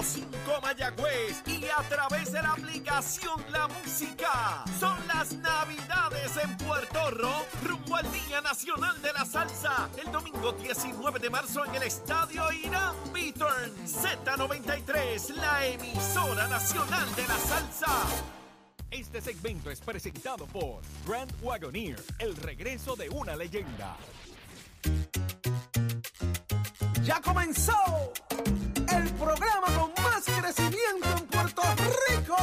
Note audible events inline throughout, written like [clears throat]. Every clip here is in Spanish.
101.5 Mayagüez y a través de la aplicación La Música. Son las Navidades en Puerto Rico, rumbo al Día Nacional de la Salsa, el domingo 19 de marzo en el Estadio Irán Beaturn. Z93, la emisora nacional de la salsa. Este segmento es presentado por Grand Wagoneer, el regreso de una leyenda. Ya comenzó el programa más crecimiento en Puerto Rico.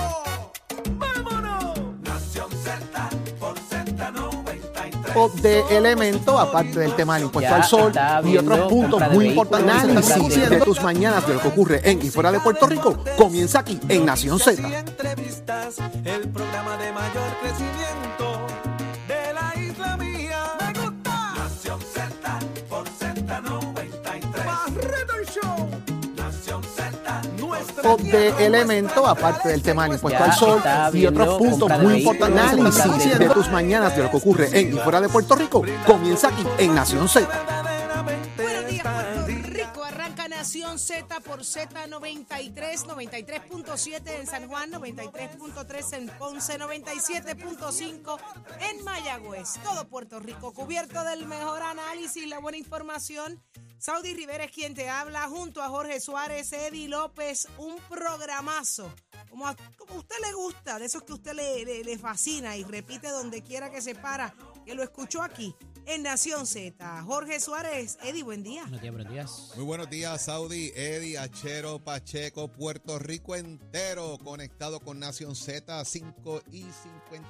¡Vámonos! Nación Z por Z93. tipo de elemento, aparte del tema del impuesto Ya al sol y otros puntos muy importantes. Análisis de tus mañanas de lo que ocurre en y fuera de Puerto Rico comienza aquí en Nación Z. entrevistas, el programa de mayor crecimiento Tipo de tierra, elemento, nuestra aparte del tema del impuesto al sol y otros puntos muy importantes. Análisis de tus mañanas de lo que ocurre en y fuera de Puerto Rico comienza aquí en Nación Z. Nación Z por Z93, 93.7 en San Juan, 93.3 en Ponce, 97.5 en Mayagüez. Todo Puerto Rico cubierto del mejor análisis, la buena información. Saudi Rivera es quien te habla, junto a Jorge Suárez, Eddie López, un programazo. Como a, usted le gusta, de esos que a usted le- le fascina y repite donde quiera que se para, que lo escuchó aquí en Nación Z. Jorge Suárez, Eddie, buen día. Buenos días, buenos días. Muy buenos días, Saudi, Eddie, Achero, Pacheco, Puerto Rico entero, conectado con Nación Z, 5 y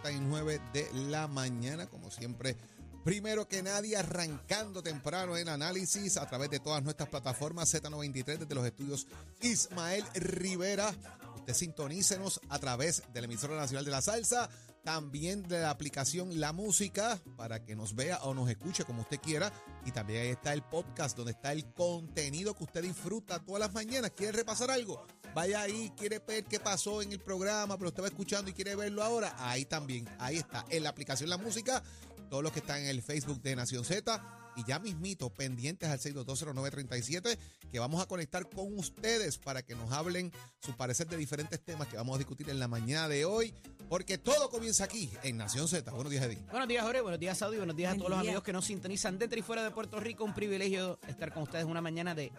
59 de la mañana, como siempre. Primero que nadie, arrancando temprano en análisis a través de todas nuestras plataformas Z93 desde los estudios Ismael Rivera. Usted sintonícenos a través de la emisora nacional de la salsa, también de la aplicación La Música para que nos vea o nos escuche como usted quiera. Y también ahí está el podcast donde está el contenido que usted disfruta todas las mañanas. ¿Quiere repasar algo? Vaya ahí, quiere ver qué pasó en el programa, pero usted va escuchando y quiere verlo ahora. Ahí también, ahí está, en la aplicación La Música, todos los que están en el Facebook de Nación Z. Y ya mismito, pendientes al 6220937, que vamos a conectar con ustedes para que nos hablen su parecer de diferentes temas que vamos a discutir en la mañana de hoy, porque todo comienza aquí en Nación Z. Buenos días, Eddie. Buenos días, Jorge. Buenos días, Saudi. Buenos días a todos los amigos que nos sintonizan dentro y fuera de Puerto Rico. Un privilegio estar con ustedes una mañana de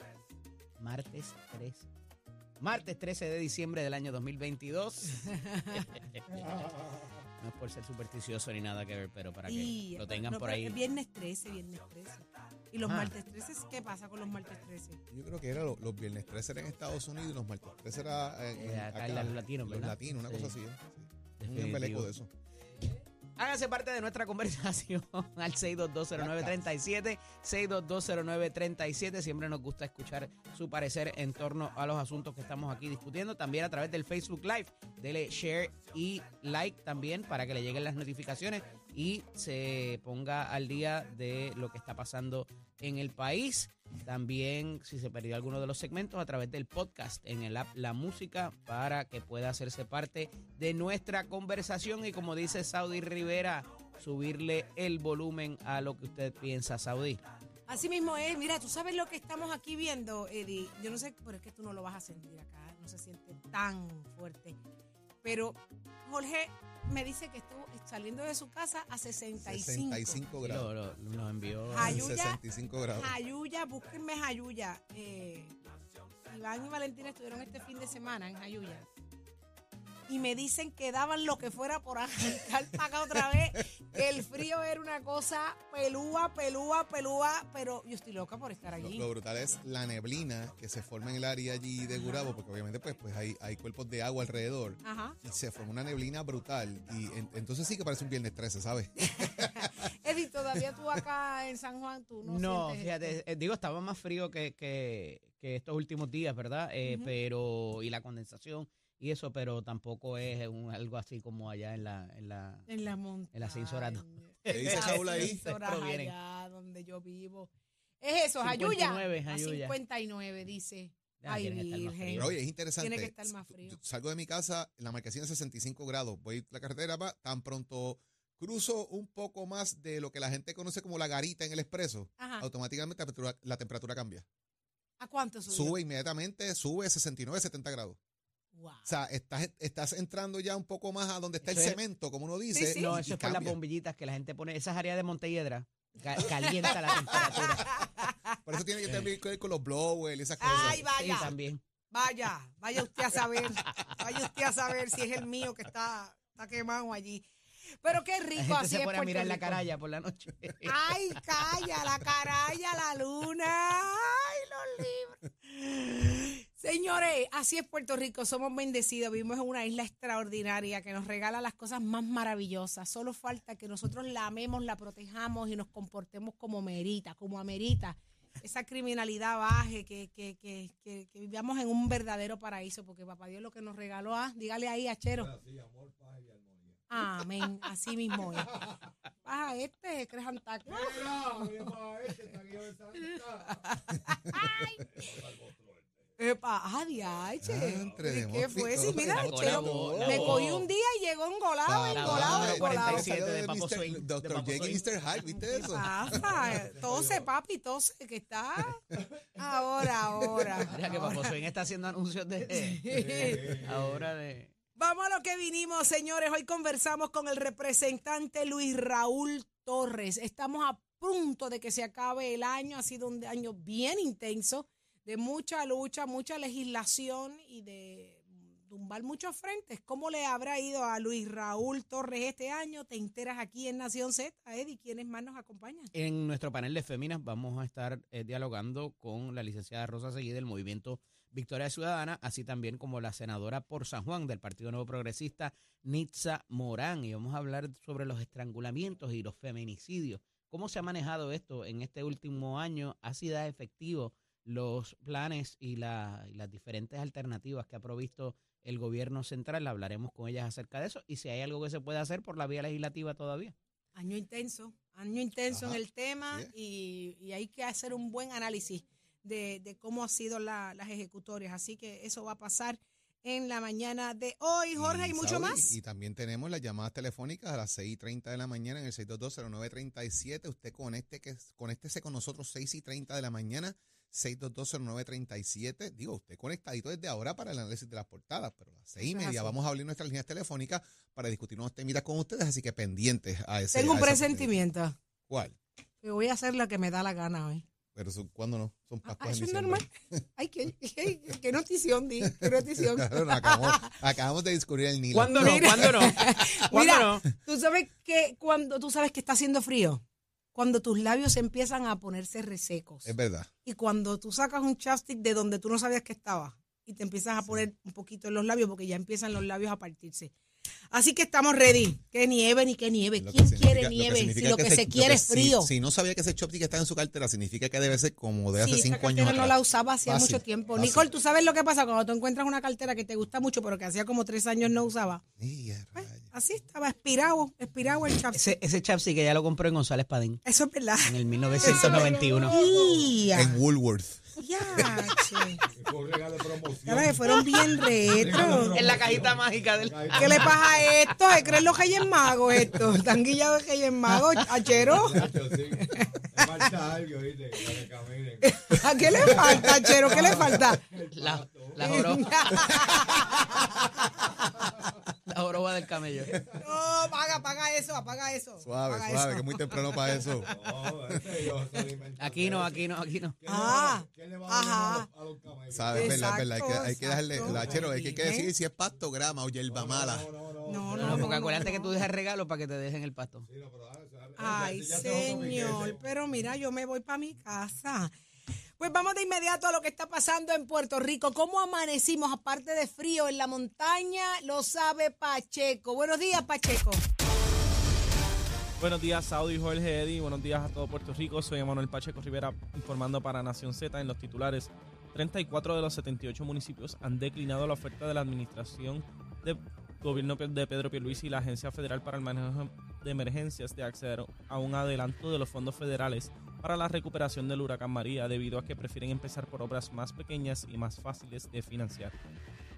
martes 3. Martes 13 de diciembre del año 2022. [laughs] [laughs] no es por ser supersticioso ni nada que ver, pero para que Y- lo tengan no, por ahí. Viernes 13, viernes 13. ¿Y los Ah. martes 13? ¿Qué pasa con los martes 13? Yo creo que era lo- los viernes 13 era en Estados Unidos y los martes 13 era en, Eh, en acá en los latinos, Los ¿verdad? latinos, una Sí. cosa así. ¿eh? Sí. Un embeleco de eso. Háganse parte de nuestra conversación [laughs] al 6220937, 6220937. Siempre nos gusta escuchar su parecer en torno a los asuntos que estamos aquí discutiendo. También a través del Facebook Live. Dele share y like también para que le lleguen las notificaciones y se ponga al día de lo que está pasando en el país. También, si se perdió alguno de los segmentos, a través del podcast en el app La Música para que pueda hacerse parte de nuestra conversación. Y como dice Saudi Rivera, subirle el volumen a lo que usted piensa, Saudi. Así mismo es. Mira, tú sabes lo que estamos aquí viendo, Eddie. Yo no sé, pero es que tú no lo vas a sentir acá. No se siente tan fuerte. Pero Jorge me dice que estuvo saliendo de su casa a 65. 65 grados. Lo, lo- nos envió. Ayuya. 65 grados. Jayuya, búsquenme Jayuya. Eh, Iván y Valentina estuvieron este fin de semana en Jayuya. Y me dicen que daban lo que fuera por arrancar [laughs] para acá otra vez. El frío era una cosa pelúa, pelúa, pelúa. Pero yo estoy loca por estar allí. lo brutal es la neblina que se forma en el área allí de Gurabo, porque obviamente pues, pues hay, hay cuerpos de agua alrededor. Ajá. Y se forma una neblina brutal. Y en- entonces sí que parece un viernes 13, ¿sabes? [laughs] Eddie, todavía tú acá en San Juan, tú no, No, fíjate, esto? eh, digo, estaba más frío que, que, que estos últimos días, ¿verdad? Eh. Pero, y la condensación y eso, pero tampoco es un- algo así como allá en la, en la, En la montaña. [laughs] en la Cinsorado. ¿Qué dice Las Saúl ahí? Allá donde yo vivo. Es eso, Jayuya. 59, A Jayuya. 59, dice. Ya, Ay, virgen. oye, es interesante. Tiene que estar más frío. Yo Salgo de mi casa, en la marquesina 65 grados. Voy la carretera, va, tan pronto cruzo un poco más de lo que la gente conoce como la garita en el expreso, Ajá. automáticamente la temperatura, la temperatura cambia. ¿A cuánto subió? Sube inmediatamente, sube 69, 70 grados. Wow. O sea, estás, estás entrando ya un poco más a donde está el es- cemento, como uno dice. Sí, sí. No, eso y es por las bombillitas que la gente pone. Esas áreas de Montelledra ca- calienta la temperatura. [laughs] Por eso tiene que tener que ver con los blowers y esas cosas. Ay, Sí, vaya. también. Vaya, vaya usted a saber, vaya usted a saber si es el mío que está, está quemado allí. Pero qué La rico gente así se pone a mirar la caralla por la noche. Ay, calla, la caralla, la luna. Ay, los libros. Señores, así es Puerto Rico, somos bendecidos, vivimos en una isla extraordinaria que nos regala las cosas más maravillosas. Solo falta que nosotros la amemos, la protejamos y nos comportemos como merita, como amerita. Esa criminalidad baje, que, que, que, que, que vivamos en un verdadero paraíso, porque papá Dios lo que nos regaló, ah, dígale ahí a Chero. Amén, así mismo es. Baja este, crees Claus. Epa, ah, diache. Diantre, ¿Qué fue? Sí, mira, La me cogí un día y llegó engolado, Ah, engolado, engolado. 47 de Papo. Swing, y Swing. Mr. Hyde, ¿viste ¿Qué eso? pasa? [laughs] Tose, papi, tose, que está ahora, ahora. Mira que Papo Swing está haciendo anuncios de ahora de Vamos a lo que vinimos, señores. Hoy conversamos con el representante Luis Raúl Torres. Estamos a punto de que se acabe el año. Ha sido un año bien intenso, de mucha lucha, mucha legislación y de tumbar muchos frentes. ¿Cómo le habrá ido a Luis Raúl Torres este año? Te enteras aquí en Nación Z. Eddie, ¿quiénes más nos acompañan? En nuestro panel de féminas vamos a estar eh, dialogando con la licenciada Rosa Seguí del movimiento Victoria Ciudadana, así también como la senadora por San Juan del Partido Nuevo Progresista, Nitza Morán, y vamos a hablar sobre los estrangulamientos y los feminicidios. ¿Cómo se ha manejado esto en este último año? ¿Ha sido efectivo los planes y, la- y las diferentes alternativas que ha provisto el gobierno central? Hablaremos con ellas acerca de eso y si hay algo que se puede hacer por la vía legislativa todavía. Año intenso, año intenso Ajá, en el tema sí. y, y hay que hacer un buen análisis de, de cómo han sido la- las ejecutorias. Así que eso va a pasar en la mañana de hoy, Jorge, y, mucho Saudi, más. Y también tenemos las llamadas telefónicas a las 6 y 30 de la mañana en el 6220937. Usted conecte, que, conéctese con nosotros 6 y 30 de la mañana, 6220937. Digo, usted conectadito desde ahora para el análisis de las portadas, pero a las 6 y media vamos a abrir nuestras líneas telefónicas para discutir unos temitas con ustedes, así que pendientes a ese. Tengo un presentimiento. ¿Cuál? que voy a hacer lo que me da la gana hoy. Pero son- ¿cuándo no? Son Ah, Pascuas en eso es normal. [laughs] Ay, qué, qué, qué notición, di. Qué notición. [laughs] Claro, no, acabamos, acabamos de descubrir el Nilo. ¿Cuándo no? ¿Cuándo no? ¿Cuándo Mira, no? tú sabes que cuando tú sabes que está haciendo frío, cuando tus labios empiezan a ponerse resecos. Es verdad. Y cuando tú sacas un chapstick de donde tú no sabías que estaba y te empiezas a poner un poquito en los labios porque ya empiezan los labios a partirse. Así que estamos ready. Que nieve ni que nieve. Lo ¿Quién quiere nieve? si lo que, se, quiere es frío. Si, no sabía que ese chopstick está en su cartera, significa que debe ser como de hace Sí, cinco años cartera no la usaba hacía mucho tiempo. fácil. Nicole, ¿tú sabes lo que pasa cuando tú encuentras una cartera que te gusta mucho pero que hacía como tres años no usaba? Y a Pues, rayos. Así estaba, expirado, expirado el chapstick. Ese, ese chapstick que ya lo compró en González Padín Eso es verdad. en el 1991. ¡Ya! En Woolworth. ¡Ya, che! Fueron bien retro. En la cajita mágica del... ¿Qué le pasa a esto? ¿Se creen los Reyes Magos esto? ¿Están guillados de Reyes Magos, achero? ¿A qué le falta, achero? ¿Qué le falta? La, la joroba. [laughs] la joroba del camello. [laughs] No, apaga, apaga eso, apaga eso. Suave, apaga suave, eso. que es muy temprano para eso. [laughs] Aquí no, aquí no, aquí no. Ah, ajá. ¿Sabes? Es verdad, es verdad. Hay que, hay que darle, Exacto, la chero, hay que, hay que decidir si es pasto, grama o hierba mala. No, No, no, no, porque no. acuérdate que tú dejas regalo para que te dejen el pasto. Ay, señor, pero mira, yo me voy para mi casa. Pues vamos de inmediato a lo que está pasando en Puerto Rico. ¿Cómo amanecimos? Aparte de frío en la montaña, lo sabe Pacheco. Buenos días, Pacheco. Buenos días, Saudi Jorge Eddy. Buenos días a todo Puerto Rico. Soy Emanuel Pacheco Rivera informando para Nación Z en los titulares. 34 de los 78 municipios han declinado la oferta de la administración de gobierno de Pedro Pierluisi y la Agencia Federal para el Manejo de Emergencias de acceder a un adelanto de los fondos federales para la recuperación del huracán María debido a que prefieren empezar por obras más pequeñas y más fáciles de financiar.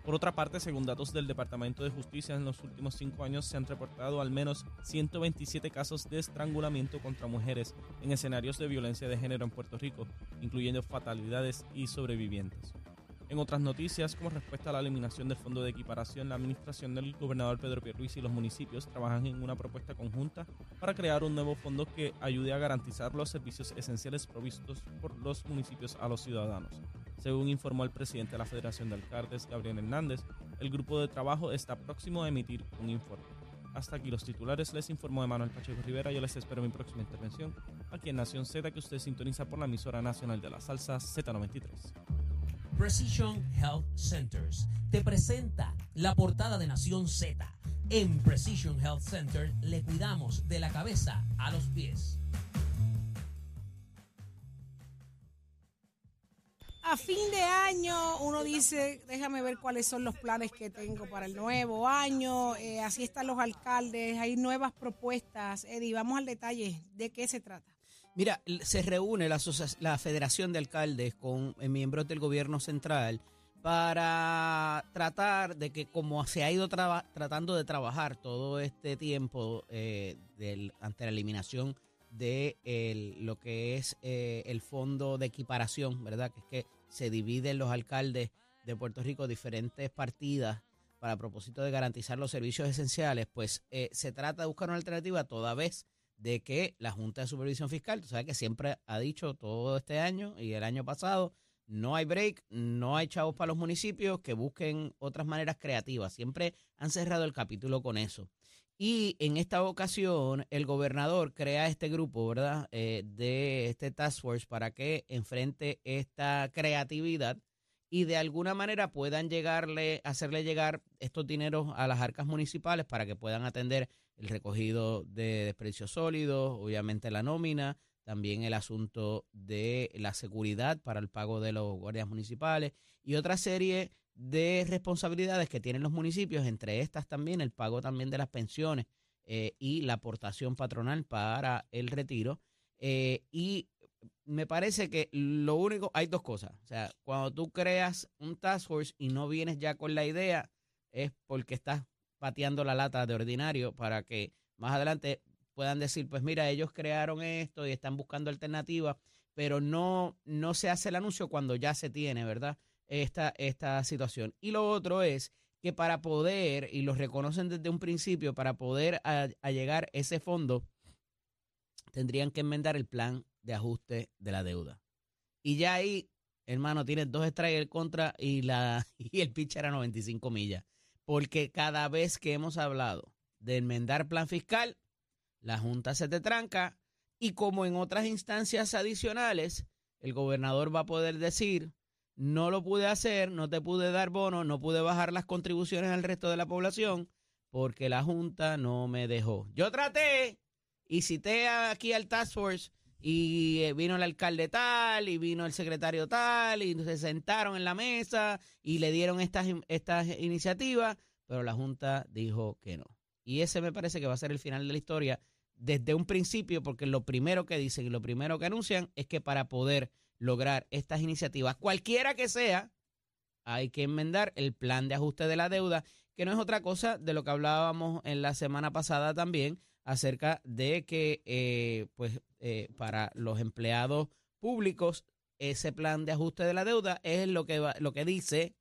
Por otra parte, según datos del Departamento de Justicia, en los últimos cinco años se han reportado al menos 127 casos de estrangulamiento contra mujeres en escenarios de violencia de género en Puerto Rico, incluyendo fatalidades y sobrevivientes. En otras noticias, como respuesta a la eliminación del Fondo de Equiparación, la administración del gobernador Pedro Pierluisi y los municipios trabajan en una propuesta conjunta para crear un nuevo fondo que ayude a garantizar los servicios esenciales provistos por los municipios a los ciudadanos. Según informó el presidente de la Federación de Alcaldes, Gabriel Hernández, el grupo de trabajo está próximo a emitir un informe. Hasta aquí los titulares, les informó Manuel Pacheco Rivera. Yo les espero mi próxima intervención aquí en Nación Z, que usted sintoniza por la emisora nacional de la salsa Z93. Precision Health Centers te presenta la portada de Nación Z. En Precision Health Center le cuidamos de la cabeza a los pies. A fin de año uno dice, déjame ver cuáles son los planes que tengo para el nuevo año. Eh, así están los alcaldes, hay nuevas propuestas. Eddie, vamos al detalle. ¿De qué se trata? Mira, se reúne la, Federación de Alcaldes con eh, miembros del gobierno central para tratar de que como se ha ido tratando de trabajar todo este tiempo eh, del, ante la eliminación de lo que es eh, el fondo de equiparación, ¿verdad? Que es que se dividen los alcaldes de Puerto Rico diferentes partidas para propósito de garantizar los servicios esenciales, pues se trata de buscar una alternativa toda vez de que la Junta de Supervisión Fiscal, tú sabes que siempre ha dicho todo este año y el año pasado, no hay break, no hay chavos para los municipios que busquen otras maneras creativas. Siempre han cerrado el capítulo con eso. Y en esta ocasión, el gobernador crea este grupo, ¿verdad? Eh, de este Task Force para que enfrente esta creatividad y de alguna manera puedan llegarle, hacerle llegar estos dineros a las arcas municipales para que puedan atender el recogido de desperdicios sólidos, obviamente la nómina, también el asunto de la seguridad para el pago de los guardias municipales y otra serie de responsabilidades que tienen los municipios, entre estas también el pago también de las pensiones eh, y la aportación patronal para el retiro. Eh, y me parece que lo único, hay dos cosas. O sea, cuando tú creas un task force y no vienes ya con la idea, es porque estás pateando la lata de ordinario para que más adelante puedan decir, pues mira, ellos crearon esto y están buscando alternativas, pero no, no se hace el anuncio cuando ya se tiene, ¿verdad? Esta, esta situación. Y lo otro es que para poder, y lo reconocen desde un principio, para poder a, llegar ese fondo, tendrían que enmendar el plan de ajuste de la deuda. Y ya ahí, hermano, tienes dos strikes contra y, la, [laughs] y el pitch era 95 millas porque cada vez que hemos hablado de enmendar plan fiscal, la Junta se te tranca y como en otras instancias adicionales, el gobernador va a poder decir, no lo pude hacer, no te pude dar bono, no pude bajar las contribuciones al resto de la población porque la Junta no me dejó. Yo traté y cité aquí al Task Force y eh, vino el alcalde tal y vino el secretario tal y se sentaron en la mesa y le dieron estas, estas iniciativas, pero la Junta dijo que no. Y ese me parece que va a ser el final de la historia desde un principio, porque lo primero que dicen y lo primero que anuncian es que para poder lograr estas iniciativas, cualquiera que sea, hay que enmendar el plan de ajuste de la deuda, que no es otra cosa de lo que hablábamos en la semana pasada también, acerca de que eh, pues eh, para los empleados públicos ese plan de ajuste de la deuda es lo que lo que dice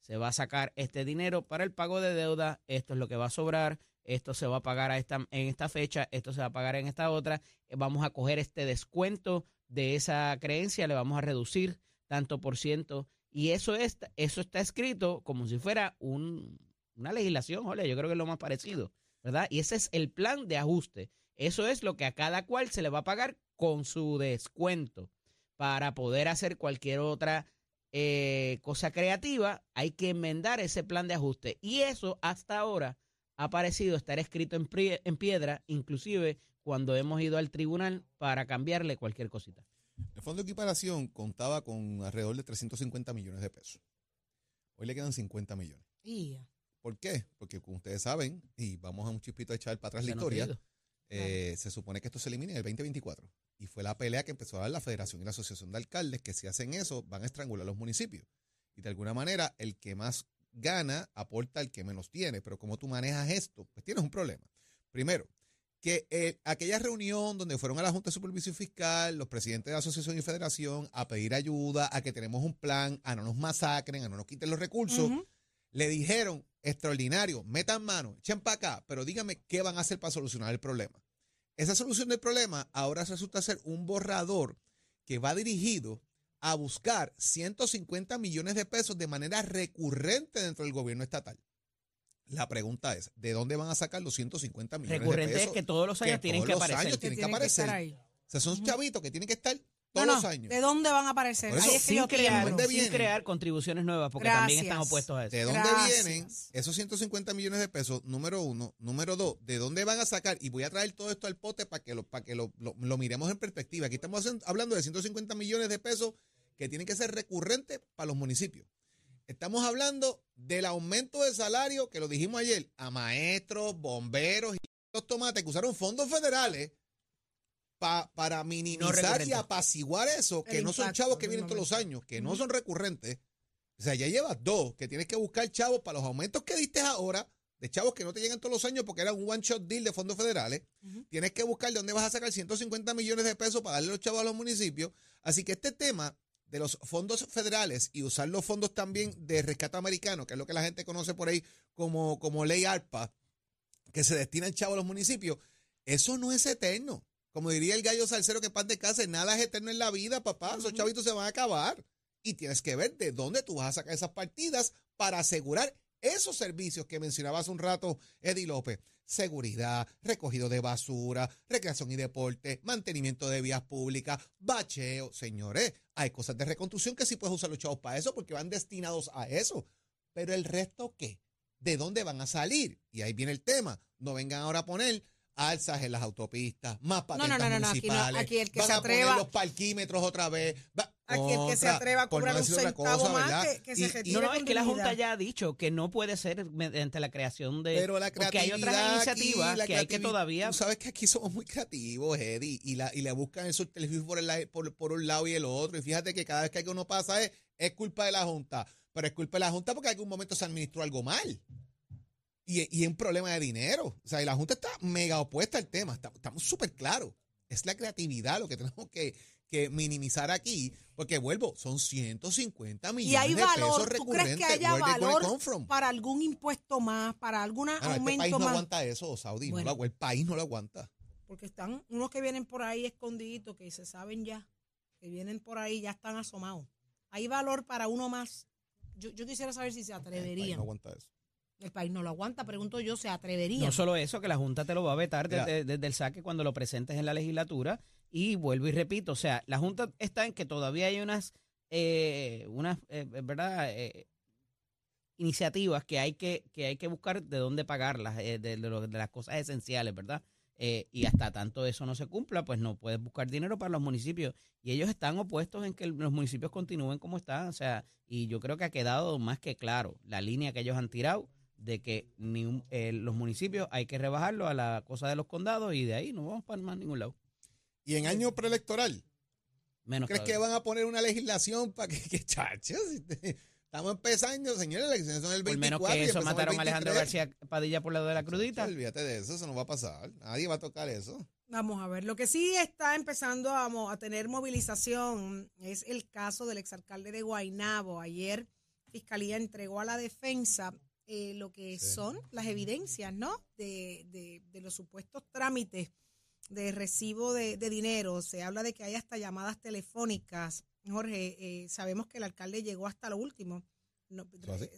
se va a sacar este dinero para el pago de deuda esto es lo que va a sobrar esto se va a pagar a esta, en esta fecha esto se va a pagar en esta otra vamos a coger este descuento de esa creencia le vamos a reducir tanto por ciento y eso es eso está escrito como si fuera un, una legislación yo creo que es lo más parecido ¿verdad? Y ese es el plan de ajuste. Eso es lo que a cada cual se le va a pagar con su descuento. Para poder hacer cualquier otra eh, cosa creativa, hay que enmendar ese plan de ajuste. Y eso hasta ahora ha parecido estar escrito en, en piedra, inclusive cuando hemos ido al tribunal para cambiarle cualquier cosita. El Fondo de Equiparación contaba con alrededor de 350 millones de pesos. Hoy le quedan 50 millones. ¿Por qué? Porque como ustedes saben, y vamos a un chispito a echar para atrás la historia, eh, se supone que esto se elimine en el 2024. Y fue la pelea que empezó a dar la Federación y la Asociación de Alcaldes, que si hacen eso van a estrangular a los municipios. Y de alguna manera, el que más gana aporta al que menos tiene, pero como tú manejas esto, pues tienes un problema. Primero, que eh, aquella reunión donde fueron a la Junta de Supervisión Fiscal, los presidentes de la Asociación y Federación, a pedir ayuda, a que tenemos un plan, a no nos masacren, a no nos quiten los recursos, le dijeron, extraordinario, metan mano, echen para acá, pero díganme qué van a hacer para solucionar el problema. Esa solución del problema ahora resulta ser un borrador que va dirigido a buscar 150 millones de pesos de manera recurrente dentro del gobierno estatal. La pregunta es, ¿de dónde van a sacar los 150 millones Recurrente de pesos? es que todos los años tienen todos que los aparecer. años tienen que Tienen que aparecer. estar ahí. O sea, son chavitos que tienen que estar todos no, los años. ¿De dónde van a aparecer? Por eso, Ahí es que sin yo crear, tiemblo. ¿Dónde sin crear contribuciones nuevas, porque también están opuestos a eso. ¿De dónde Gracias. vienen esos 150 millones de pesos? Número uno. Número dos, ¿de dónde van a sacar? Y voy a traer todo esto al pote para que lo, para que lo, lo- lo miremos en perspectiva. Aquí estamos haciendo- hablando de 150 millones de pesos que tienen que ser recurrentes para los municipios. Estamos hablando del aumento de salario, que lo dijimos ayer, a maestros, bomberos y los tomates que usaron fondos federales pa- para minimizar y apaciguar eso, que El no son chavos que vienen todos los años, que no son recurrentes. O sea, ya llevas dos, que tienes que buscar chavos para los aumentos que diste ahora, de chavos que no te llegan todos los años porque era un one shot deal de fondos federales. Tienes que buscar de dónde vas a sacar 150 millones de pesos para darle los chavos a los municipios. Así que este tema de los fondos federales y usar los fondos también de rescate americano, que es lo que la gente conoce por ahí como, como ley ARPA, que se destinan chavos a los municipios, eso no es eterno. Como diría el gallo salsero que pan de casa, nada es eterno en la vida, papá. Esos chavitos se van a acabar. Y tienes que ver de dónde tú vas a sacar esas partidas para asegurar esos servicios que mencionaba hace un rato Eddie López. Seguridad, recogido de basura, recreación y deporte, mantenimiento de vías públicas, bacheo. Señores, hay cosas de reconstrucción que sí puedes usar los chavos para eso porque van destinados a eso. Pero el resto, ¿qué? ¿De dónde van a salir? Y ahí viene el tema. No vengan ahora a poner alzas en las autopistas, más no, patentes no, no, no, aquí no, municipales. aquí el que van se a poner atreva- los parquímetros otra vez. Va- Aquí el que se atreva a cobrar un centavo cosa, más. No, no, es que la. Junta ya ha dicho que no puede ser mediante la creación de... Pero la porque hay creatividad otras aquí, iniciativas la que hay que todavía... Tú sabes que aquí somos muy creativos, Eddie, y, la, y le buscan el subterfugio por, el la- por, por un lado y el otro. Y fíjate que cada vez que algo no pasa es, es culpa de la Junta. Pero es culpa de la Junta porque en algún momento se administró algo mal. Y, y es un problema de dinero. O sea, y la Junta está mega opuesta al tema. Estamos súper claros. Es la creatividad lo que tenemos que, que minimizar aquí. Porque vuelvo, son 150 millones Y hay de pesos ¿tú crees que haya valor para algún impuesto más, para algún Ah, no, este país aumento no aguanta eso, Saudi. no lo el país no lo aguanta. Porque están unos que vienen por ahí escondiditos, que se saben ya, que vienen por ahí, ya están asomados. Hay valor para uno más. Yo, yo quisiera saber si se El país atreverían. no aguanta eso. El país no lo aguanta, pregunto yo, ¿se atreverían? No solo eso, que la Junta te lo va a vetar desde, desde el saque cuando lo presentes en la legislatura. Y vuelvo y repito, o sea, la Junta está en que todavía hay unas, eh, unas eh, ¿verdad? Eh, iniciativas que hay que, que hay que buscar de dónde pagarlas, eh, de, de lo- de las cosas esenciales, ¿verdad? Eh, y hasta tanto eso no se cumpla, pues no puedes buscar dinero para los municipios. Y ellos están opuestos en que los municipios continúen como están. O sea, y yo creo que ha quedado más que claro la línea que ellos han tirado de que ni un- eh, los municipios hay que rebajarlo a la cosa de los condados y de ahí no vamos para más ningún lado. Y en año preelectoral, Menos ¿crees que todavía. van a poner una legislación para que, [laughs] que chachos? Estamos empezando, señores, las elecciones son el 24 Por menos y que eso empezamos el mataron a Alejandro 23. García Padilla por lado de la crudita. Olvídate de eso, eso no va a pasar. Nadie va a tocar eso. Vamos a ver, lo que sí está empezando a, mo- a tener movilización es el caso del exalcalde de Guaynabo. Ayer Fiscalía entregó a la defensa eh, lo que Sí. son las evidencias, ¿no? De, de- de los supuestos trámites de recibo de, de dinero. Se habla de que hay hasta llamadas telefónicas. Jorge, eh, sabemos que el alcalde llegó hasta lo último. No,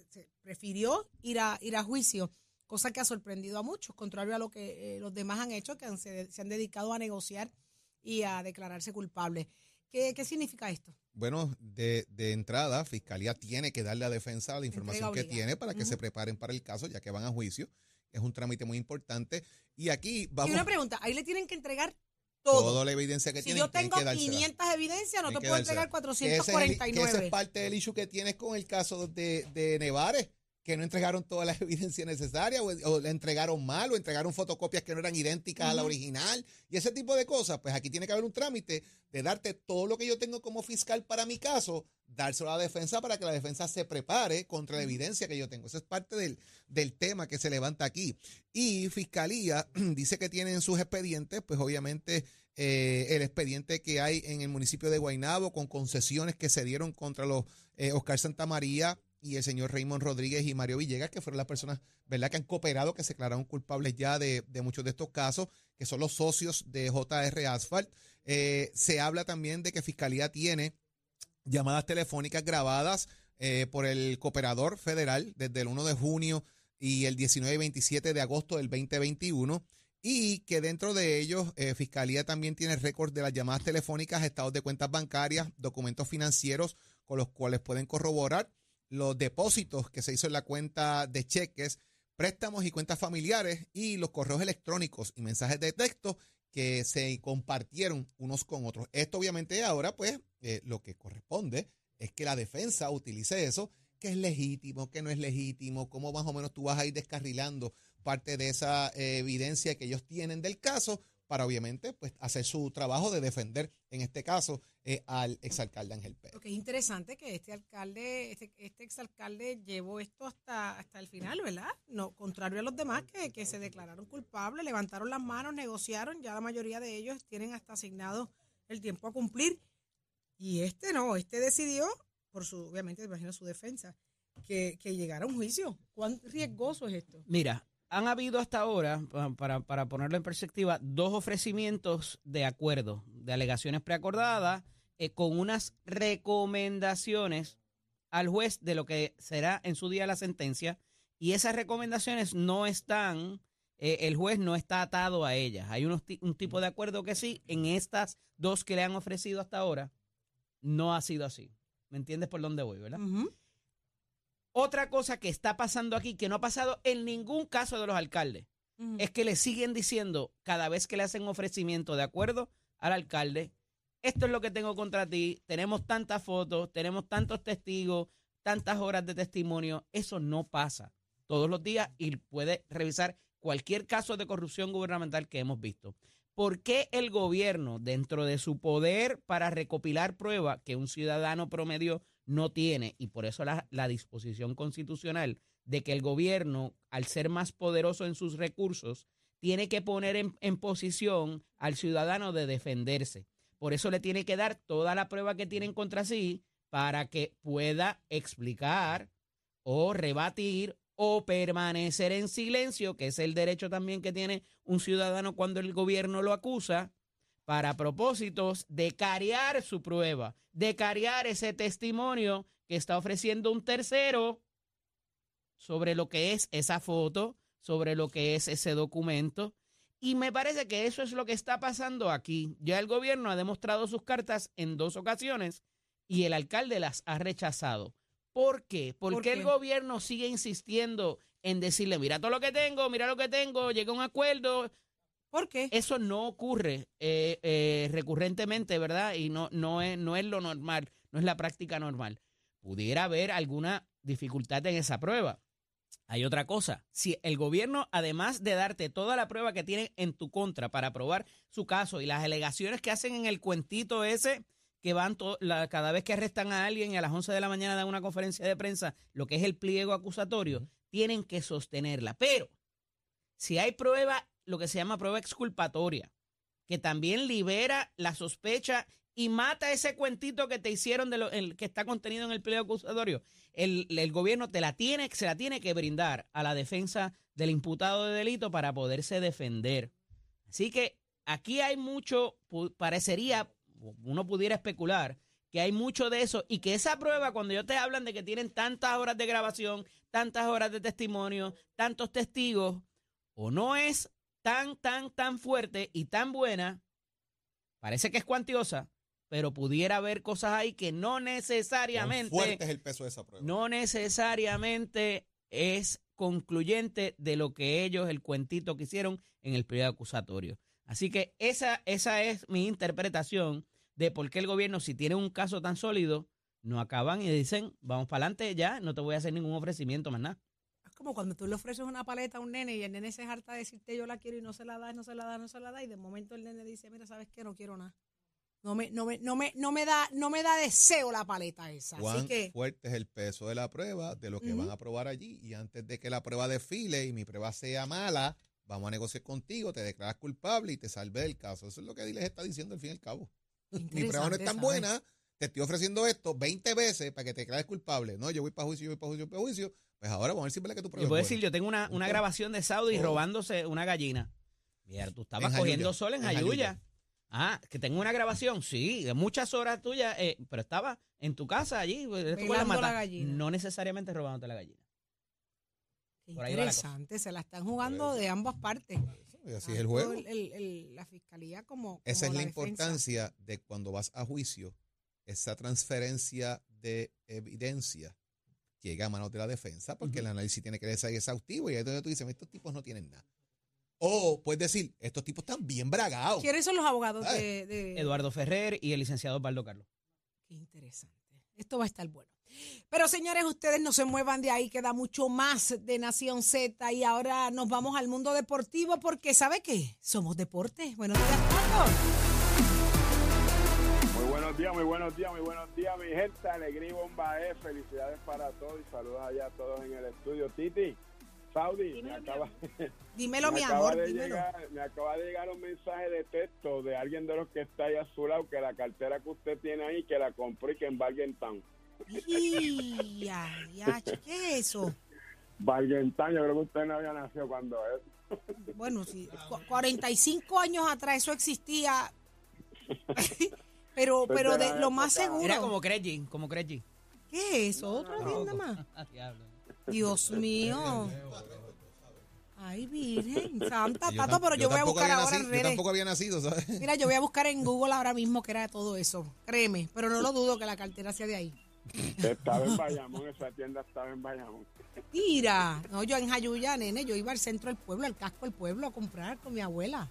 se prefirió ir a, ir a juicio cosa que ha sorprendido a muchos, contrario a lo que eh, los demás han hecho, que han- se, se han dedicado a negociar y a declararse culpables. ¿Qué, qué significa esto? Bueno, de, de entrada, Fiscalía tiene que darle a defensa la información que tiene para que se preparen para el caso, ya que van a juicio. Es un trámite muy importante. Y aquí Y vamos una pregunta, ahí le tienen que entregar todo. toda la evidencia que si tienen. yo tienen tengo que dársela. 500 evidencias, no Tienen te puedo entregar Que ese es el- que 449. ese es parte del issue que tienes con el caso de, de Nevares, que no entregaron toda la [laughs] evidencia necesaria o, o le entregaron mal o entregaron fotocopias que no eran idénticas a la original y ese tipo de cosas, pues aquí tiene que haber un trámite de darte todo lo que yo tengo como fiscal para mi caso, dárselo a la defensa para que la defensa se prepare contra la evidencia que yo tengo. Eso es parte del, del tema que se levanta aquí. Y Fiscalía [clears throat] dice que tienen sus expedientes, pues obviamente eh, el expediente que hay en el municipio de Guaynabo con concesiones que se dieron contra los eh, Oscar Santamaría y el señor Raymond Rodríguez y Mario Villegas, que fueron las personas, ¿verdad?, que han cooperado, que se declararon culpables ya de, de muchos de estos casos, que son los socios de JR Asphalt. Eh, se habla también de que Fiscalía tiene llamadas telefónicas grabadas eh, por el cooperador federal desde el 1 de junio y el 19 y 27 de agosto del 2021 y que dentro de ellos eh, Fiscalía también tiene récord de las llamadas telefónicas, estados de cuentas bancarias, documentos financieros con los cuales pueden corroborar los depósitos que se hizo en la cuenta de cheques, préstamos y cuentas familiares y los correos electrónicos y mensajes de texto que se compartieron unos con otros. Esto obviamente ahora pues eh, lo que corresponde es que la defensa utilice eso, que es legítimo, que no es legítimo, cómo más o menos tú vas a ir descarrilando parte de esa eh, evidencia que ellos tienen del caso para obviamente pues hacer su trabajo de defender en este caso eh, al exalcalde Ángel Pérez. Porque es interesante que este alcalde, este, este exalcalde llevó esto hasta, hasta el final, ¿verdad? No, contrario a los demás que, que se declararon culpables, levantaron las manos, negociaron, ya la mayoría de ellos tienen hasta asignado el tiempo a cumplir. Y este no, este decidió, por su, obviamente, imagino su defensa, que, que llegara a un juicio. ¿Cuán riesgoso es esto? Mira, han habido hasta ahora, pa- para, para ponerlo en perspectiva, dos ofrecimientos de acuerdo, de alegaciones preacordadas, eh, con unas recomendaciones al juez de lo que será en su día la sentencia, y esas recomendaciones no están, eh, el juez no está atado a ellas. Hay unos un tipo de acuerdo que sí, en estas dos que le han ofrecido hasta ahora, no ha sido así. ¿Me entiendes por dónde voy, verdad? Otra cosa que está pasando aquí, que no ha pasado en ningún caso de los alcaldes, es que le siguen diciendo cada vez que le hacen ofrecimiento de acuerdo al alcalde, esto es lo que tengo contra ti, tenemos tantas fotos, tenemos tantos testigos, tantas horas de testimonio, eso no pasa todos los días y puede revisar cualquier caso de corrupción gubernamental que hemos visto. ¿Por qué el gobierno, dentro de su poder para recopilar pruebas que un ciudadano promedio no tiene, y por eso la, disposición constitucional de que el gobierno, al ser más poderoso en sus recursos, tiene que poner en, en posición al ciudadano de defenderse. Por eso le tiene que dar toda la prueba que tienen contra sí para que pueda explicar o rebatir o permanecer en silencio, que es el derecho también que tiene un ciudadano cuando el gobierno lo acusa, para propósitos de cariar su prueba, de cariar ese testimonio que está ofreciendo un tercero sobre lo que es esa foto, sobre lo que es ese documento. Y me parece que eso es lo que está pasando aquí. Ya el gobierno ha demostrado sus cartas en dos ocasiones y el alcalde las ha rechazado. ¿Por qué? ¿Por, ¿Por qué qué? el gobierno sigue insistiendo en decirle, mira todo lo que tengo, mira lo que tengo, llega a un acuerdo? ¿Por qué? Eso no ocurre eh, eh, recurrentemente, ¿verdad? Y no, no, es, no es lo normal, no es la práctica normal. Pudiera haber alguna dificultad en esa prueba. Hay otra cosa. Si el gobierno, además de darte toda la prueba que tiene en tu contra para probar su caso y las alegaciones que hacen en el cuentito ese, que van to- la- cada vez que arrestan a alguien y a las 11 de la mañana dan una conferencia de prensa, lo que es el pliego acusatorio, tienen que sostenerla. Pero si hay prueba, lo que se llama prueba exculpatoria, que también libera la sospecha y mata ese cuentito que te hicieron de lo que está contenido en el pliego acusatorio, el, el gobierno te la tiene, se la tiene que brindar a la defensa del imputado de delito para poderse defender. Así que aquí hay mucho, parecería, uno pudiera especular, que hay mucho de eso y que esa prueba, cuando ellos te hablan de que tienen tantas horas de grabación, tantas horas de testimonio, tantos testigos, o no es tan, tan, tan fuerte y tan buena, parece que es cuantiosa, pero pudiera haber cosas ahí que no ¿Cuán necesariamente fuerte es el peso de esa prueba? no necesariamente es concluyente de lo que ellos, el cuentito que hicieron en el periodo acusatorio. Así que esa, esa es mi interpretación de por qué el gobierno, si tiene un caso tan sólido, no acaban y dicen, vamos para adelante ya, no te voy a hacer ningún ofrecimiento más nada. Como cuando tú le ofreces una paleta a un nene y el nene se harta de decirte yo la quiero y no se la da, no se la da, no se la da y de momento el nene dice, mira, ¿sabes qué? No quiero nada. No me, no me, no me, no me da, no me da deseo la paleta esa. Así Cuán que fuerte es el peso de la prueba, de lo que van a probar allí. Y antes de que la prueba desfile y mi prueba sea mala, vamos a negociar contigo, te declaras culpable y te salve del caso. Eso es lo que les está diciendo al fin y al cabo. Mi prueba no es tan ¿sabes? buena, te estoy ofreciendo esto 20 veces para que te declares culpable. No, yo voy para juicio, yo voy para juicio, yo voy para juicio. Pues ahora vamos a ver si es verdad que tu prueba Yo puedo decir, yo tengo una, una grabación de Saudi Oh. robándose una gallina. Mira, tú estabas En cogiendo Jayuya. sol en En Jayuya. Jayuya. Ah, que tengo una grabación, sí, de muchas horas tuyas, eh, pero estaba en tu casa allí. pues, la gallina. No necesariamente robándote la gallina. Qué por ahí va la cosa. interesante, se la están jugando de ambas partes. Y así es el Tanto juego. el- el- el- la fiscalía como, Esa es como la defensa. importancia de cuando vas a juicio, esa transferencia de evidencia llega a manos de la defensa, porque el análisis tiene que ser exhaustivo y ahí es donde tú dices, estos tipos no tienen nada. O puedes decir, estos tipos están bien bragados. ¿Quiénes son los abogados de- Eduardo Ferrer y el licenciado Osvaldo Carlos. Qué interesante. Esto va a estar bueno. Pero señores, ustedes no se muevan de ahí, queda mucho más de Nación Z y ahora nos vamos al mundo deportivo porque ¿sabe qué? Somos deportes. Buenos días, Carlos. Buenos días, muy buenos días, muy buenos días, mi gente. Alegría y bomba es. Felicidades para todos y saludos allá a todos en el estudio. Titi, Saudi, me acaba, [laughs] Dímelo, me mi acaba amor, de dímelo. llegar, me acaba de llegar un mensaje de texto de alguien de los que está ahí a su lado que la cartera que usted tiene ahí, que la compró y que en Bargaintown. Y, [laughs] ya, ya, ¿qué es eso? Bargaintown, yo creo que usted no había nacido cuando es. Bueno, cu- 45 años atrás eso existía, [laughs] pero, pero de lo más seguro. Era como Creggy, como Creggy. ¿Qué es eso? ¿Otra tienda más? [laughs] Ah, diablo. Dios mío. Ay, Virgen, [laughs] Santa, Tato, pero yo, voy a buscar ahora en nacido- Yo redes. tampoco había nacido, ¿sabes? Mira, yo voy a buscar en [laughs] Google ahora mismo que era todo eso. Créeme, pero no lo dudo que la cartera sea de ahí. Estaba en Bayamón, esa tienda estaba en Bayamón. Mira, no, yo en Jayuya, nene, yo iba al centro del pueblo, al casco del pueblo a comprar con mi abuela.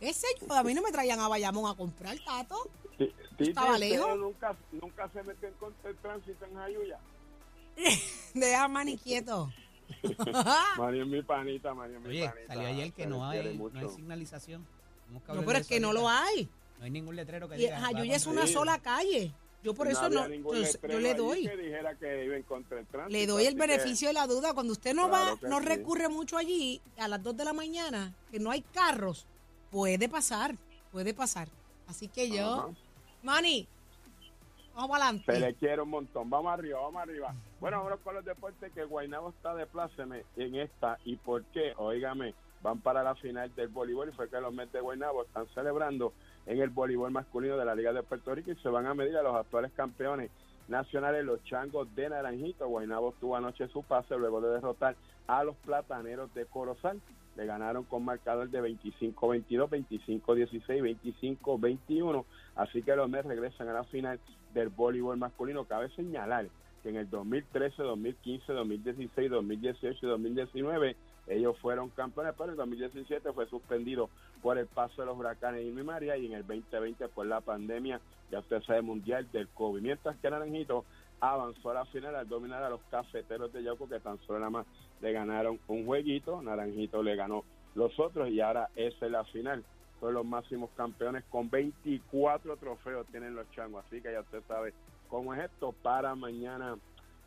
¿Qué sé yo? A mí no me traían a Bayamón a comprar, Tato. Estaba ¿usted lejos. Nunca, nunca se metió en contra del tránsito en Jayuya. [laughs] Deja mani quieto. [laughs] María es mi panita, María es mi Oye, panita. salió ayer que no hay, no hay signalización. No, pero es que no lo hay. No hay ningún letrero que Y diga. Jayuya es una Sí. sola calle. Yo por No eso no, yo, le doy. que dijera que iba en contra tránsito, Le doy el que- beneficio de la duda. Cuando usted no Claro va, no sí. recurre mucho allí, a las 2 de la mañana, que no hay carros, puede pasar, puede pasar. Así que yo, Ajá. Manny, vamos para Se adelante. le quiere un montón. Vamos arriba, vamos arriba. Bueno, ahora con los deportes que Guaynabo está de pláceme en esta. ¿Y por qué? Óigame, van para la final del voleibol y fue que los Mets de Guaynabo están celebrando en el voleibol masculino de la Liga de Puerto Rico y se van a medir a los actuales campeones nacionales, los Changos de Naranjito. Guaynabo tuvo anoche su pase luego de derrotar a los Plataneros de Corozal. Le ganaron con marcador de 25-22, 25-16, 25-21. Así que los Mets regresan a la final del voleibol masculino. Cabe señalar que en el 2013, 2015, 2016, 2018 y 2019 ellos fueron campeones, pero en el 2017 fue suspendido por el paso de los huracanes Irma y María y en el 2020 por la pandemia, ya usted sabe, mundial del COVID. Mientras que Naranjito avanzó a la final al dominar a los cafeteros de Yauco que tan solo nada más le ganaron un jueguito, Naranjito le ganó los otros y ahora esa es la final. Son los máximos campeones con 24 trofeos tienen los changos, así que ya usted sabe cómo es esto para mañana.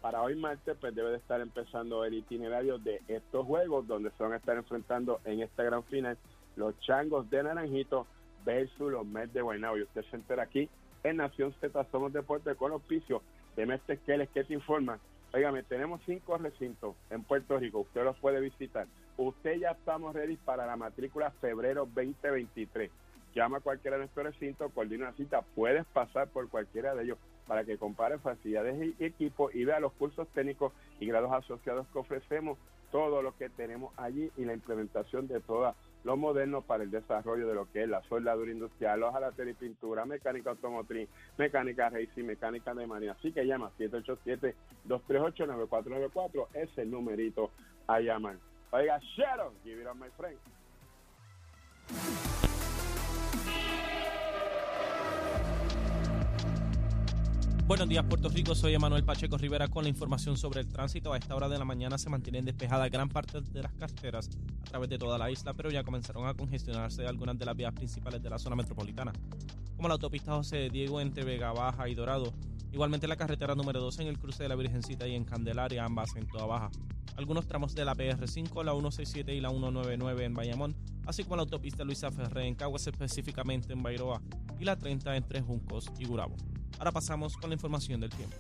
Para hoy martes, pues debe de estar empezando el itinerario de estos juegos, donde se van a estar enfrentando en esta gran final los changos de Naranjito versus los Mets de Guaynabo. Y usted se entera aquí en Nación Z Somos Deportes con auspicio de Mestre Keles que te informa. Óigame, tenemos cinco recintos en Puerto Rico. Usted los puede visitar. Usted ya estamos ready para la matrícula febrero 2023. Llama a cualquiera de nuestros recintos, coordina una cita. Puedes pasar por cualquiera de ellos para que compare facilidades y equipos y vea los cursos técnicos y grados asociados que ofrecemos, todo lo que tenemos allí y la implementación de todos los modernos para el desarrollo de lo que es la soldadura industrial, los y pintura, mecánica automotriz, mecánica racing, mecánica de marina. Así que llama 787-238-9494, es el numerito a llamar. Oiga, Sharon, give it up, my friend. Buenos días, Puerto Rico. Soy Emanuel Pacheco Rivera con la información sobre el tránsito. A esta hora de la mañana se mantienen despejadas gran parte de las carreteras a través de toda la isla, pero ya comenzaron a congestionarse algunas de las vías principales de la zona metropolitana, como la autopista José Diego entre Vega Baja y Dorado. Igualmente la carretera número 2 en el cruce de la Virgencita y en Candelaria, ambas en toda baja. Algunos tramos de la PR5, la 167 y la 199 en Bayamón, así como la autopista Luisa Ferré en Caguas específicamente en Bairoa y la 30 entre Juncos y Gurabo. Ahora pasamos con la información del tiempo.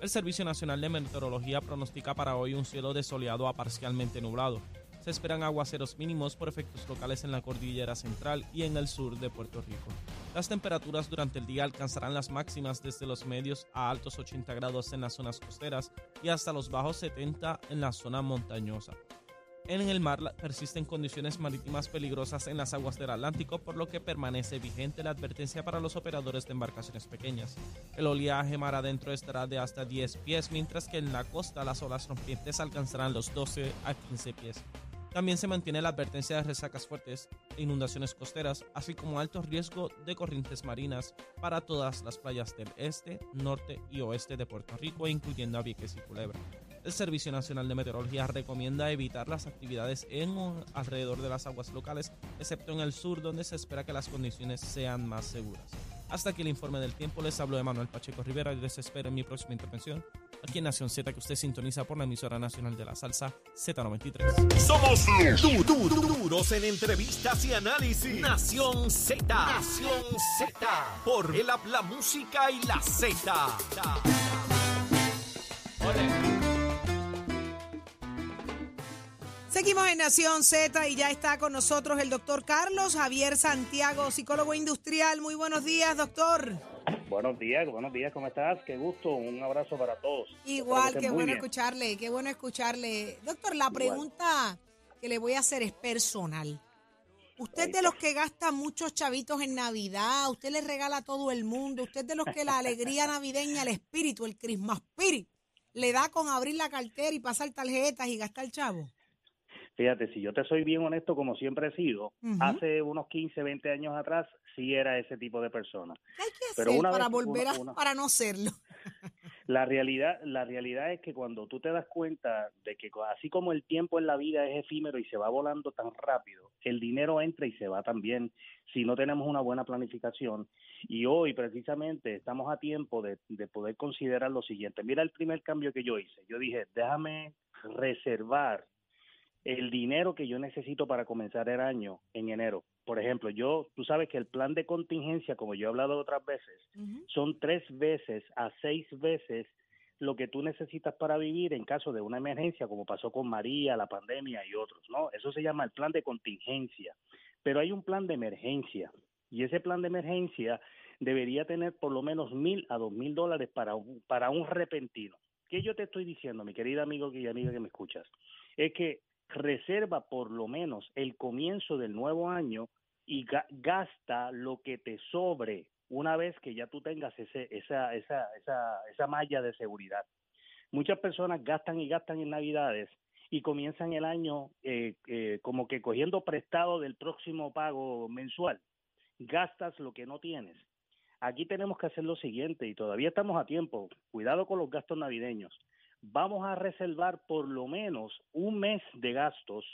El Servicio Nacional de Meteorología pronostica para hoy un cielo desoleado a parcialmente nublado. Se esperan aguaceros mínimos por efectos locales en la cordillera central y en el sur de Puerto Rico. Las temperaturas durante el día alcanzarán las máximas desde los medios a altos 80 grados en las zonas costeras y hasta los bajos 70 en la zona montañosa. En el mar persisten condiciones marítimas peligrosas en las aguas del Atlántico, por lo que permanece vigente la advertencia para los operadores de embarcaciones pequeñas. El oleaje mar adentro estará de hasta 10 pies, mientras que en la costa las olas rompientes alcanzarán los 12 a 15 pies. También se mantiene la advertencia de resacas fuertes e inundaciones costeras, así como alto riesgo de corrientes marinas para todas las playas del este, norte y oeste de Puerto Rico, incluyendo a Vieques y Culebra. El Servicio Nacional de Meteorología recomienda evitar las actividades en o alrededor de las aguas locales, excepto en el sur, donde se espera que las condiciones sean más seguras. Hasta aquí el informe del tiempo. Les hablo de Manuel Pacheco Rivera y les espero en mi próxima intervención aquí en Nación Z, que usted sintoniza por la emisora nacional de la salsa Z93. Somos du du du duros en entrevistas y análisis. Nación Z. Nación Z. Por el la música y la Z. Seguimos en Nación Z y ya está con nosotros el doctor Carlos Javier Santiago, psicólogo industrial. Muy buenos días, doctor. Buenos días, buenos días, ¿cómo estás? Qué gusto, un abrazo para todos. Igual, qué bueno escucharle, qué bueno escucharle. Doctor, la pregunta que le voy a hacer es personal. Usted de los que gasta muchos chavitos en Navidad, usted le regala a todo el mundo, usted de los que la alegría [laughs] navideña, el espíritu, el Christmas spirit, le da con abrir la cartera y pasar tarjetas y gastar chavo. Fíjate, si yo te soy bien honesto, como siempre he sido, hace unos 15, 20 años atrás, sí era ese tipo de persona. ¿Qué hay que hacer para volver a, para no serlo? [laughs] La realidad, la realidad es que cuando tú te das cuenta de que así como el tiempo en la vida es efímero y se va volando tan rápido, el dinero entra y se va también si no tenemos una buena planificación. Y hoy precisamente estamos a tiempo de, de poder considerar lo siguiente. Mira el primer cambio que yo hice. Yo dije, déjame reservar el dinero que yo necesito para comenzar el año en enero. Por ejemplo, yo, tú sabes que el plan de contingencia, como yo he hablado otras veces, son tres veces a seis veces lo que tú necesitas para vivir en caso de una emergencia, como pasó con María, la pandemia y otros, ¿no? Eso se llama el plan de contingencia. Pero hay un plan de emergencia y ese plan de emergencia debería tener por lo menos mil a dos mil dólares para un, para un repentino. ¿Qué yo te estoy diciendo, mi querida amigo y amiga que me escuchas? Es que reserva por lo menos el comienzo del nuevo año y gasta lo que te sobre una vez que ya tú tengas ese, esa, esa, esa, esa malla de seguridad. Muchas personas gastan y gastan en Navidades y comienzan el año eh, eh, como que cogiendo prestado del próximo pago mensual. Gastas lo que no tienes. Aquí tenemos que hacer lo siguiente y todavía estamos a tiempo. Cuidado con los gastos navideños vamos a reservar por lo menos un mes de gastos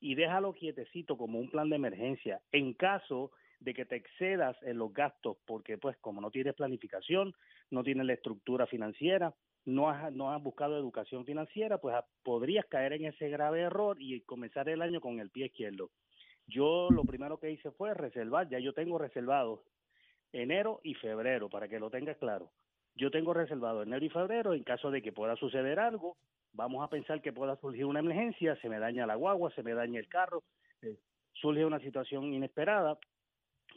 y déjalo quietecito como un plan de emergencia en caso de que te excedas en los gastos porque pues como no tienes planificación, no tienes la estructura financiera, no has, no has buscado educación financiera, pues ah, podrías caer en ese grave error y comenzar el año con el pie izquierdo. Yo lo primero que hice fue reservar, ya yo tengo reservado enero y febrero para que lo tengas claro yo tengo reservado enero y febrero en caso de que pueda suceder algo, vamos a pensar que pueda surgir una emergencia, se me daña la guagua, se me daña el carro, eh, surge una situación inesperada,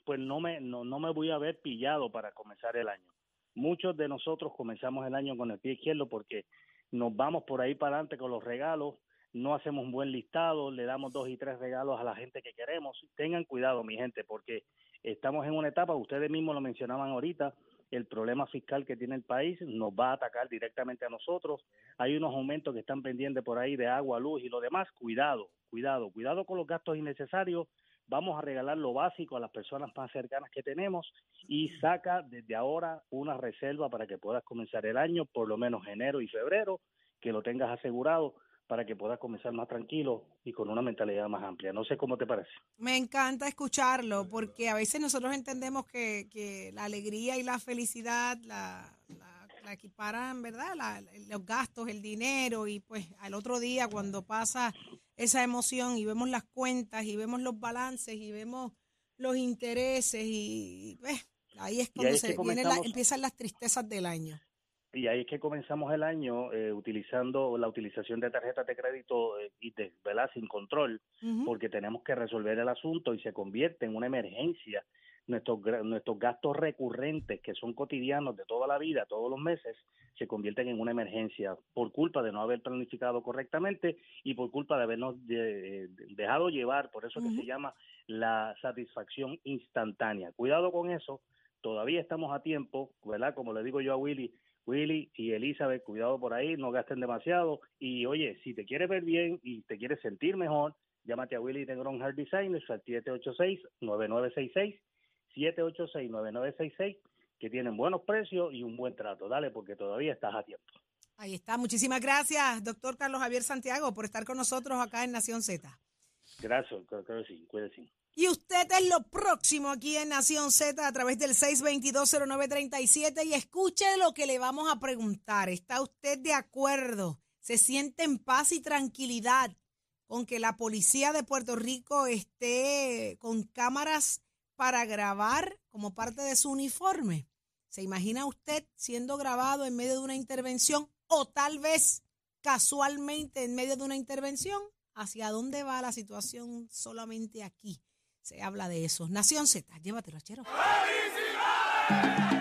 pues no me, no, no me voy a ver pillado para comenzar el año. Muchos de nosotros comenzamos el año con el pie izquierdo porque nos vamos por ahí para adelante con los regalos, no hacemos un buen listado, le damos dos y tres regalos a la gente que queremos. Tengan cuidado, mi gente, porque estamos en una etapa, ustedes mismos lo mencionaban ahorita, el problema fiscal que tiene el país nos va a atacar directamente a nosotros. Hay unos aumentos que están pendientes por ahí de agua, luz y lo demás. Cuidado, cuidado, cuidado con los gastos innecesarios. vamos a regalar lo básico a las personas más cercanas que tenemos y saca desde ahora una reserva para que puedas comenzar el año, por lo menos enero y febrero, que lo tengas asegurado para que puedas comenzar más tranquilo y con una mentalidad más amplia. No sé cómo te parece. Me encanta escucharlo porque a veces nosotros entendemos que, que la alegría y la felicidad la, la, la equiparan, ¿verdad? La- los gastos, el dinero y pues al otro día cuando pasa esa emoción y vemos las cuentas y vemos los balances y vemos los intereses y pues, ahí es Y cuando ahí es se que vienen la- empiezan las tristezas del año. Y ahí es que comenzamos el año eh, utilizando la utilización de tarjetas de crédito eh, y de, ¿verdad? sin control, porque tenemos que resolver el asunto y se convierte en una emergencia. Nuestros, nuestros gastos recurrentes, que son cotidianos de toda la vida, todos los meses, se convierten en una emergencia por culpa de no haber planificado correctamente y por culpa de habernos de- de- dejado llevar, por eso que se llama la satisfacción instantánea. Cuidado con eso, todavía estamos a tiempo, ¿verdad? Como le digo yo a Willy, Willy y Elizabeth, cuidado por ahí, no gasten demasiado. Y oye, si te quieres ver bien y te quieres sentir mejor, llámate a Willy Negrón Hair Designers al 786-9966, 786-9966, que tienen buenos precios y un buen trato. Dale, porque todavía estás a tiempo. Ahí está. Muchísimas gracias, doctor Carlos Javier Santiago, por estar con nosotros acá en Nación Z. Gracias, creo que sí, cuídese. Y usted es lo próximo aquí en Nación Z a través del 6220937 y escuche lo que le vamos a preguntar. ¿Está usted de acuerdo? ¿Se siente en paz y tranquilidad con que la policía de Puerto Rico esté con cámaras para grabar como parte de su uniforme? ¿Se imagina usted siendo grabado en medio de una intervención o tal vez casualmente en medio de una intervención? ¿Hacia dónde va la situación solamente aquí? se habla de eso. Nación Z, llévatelo, chero. ¡Felicidades!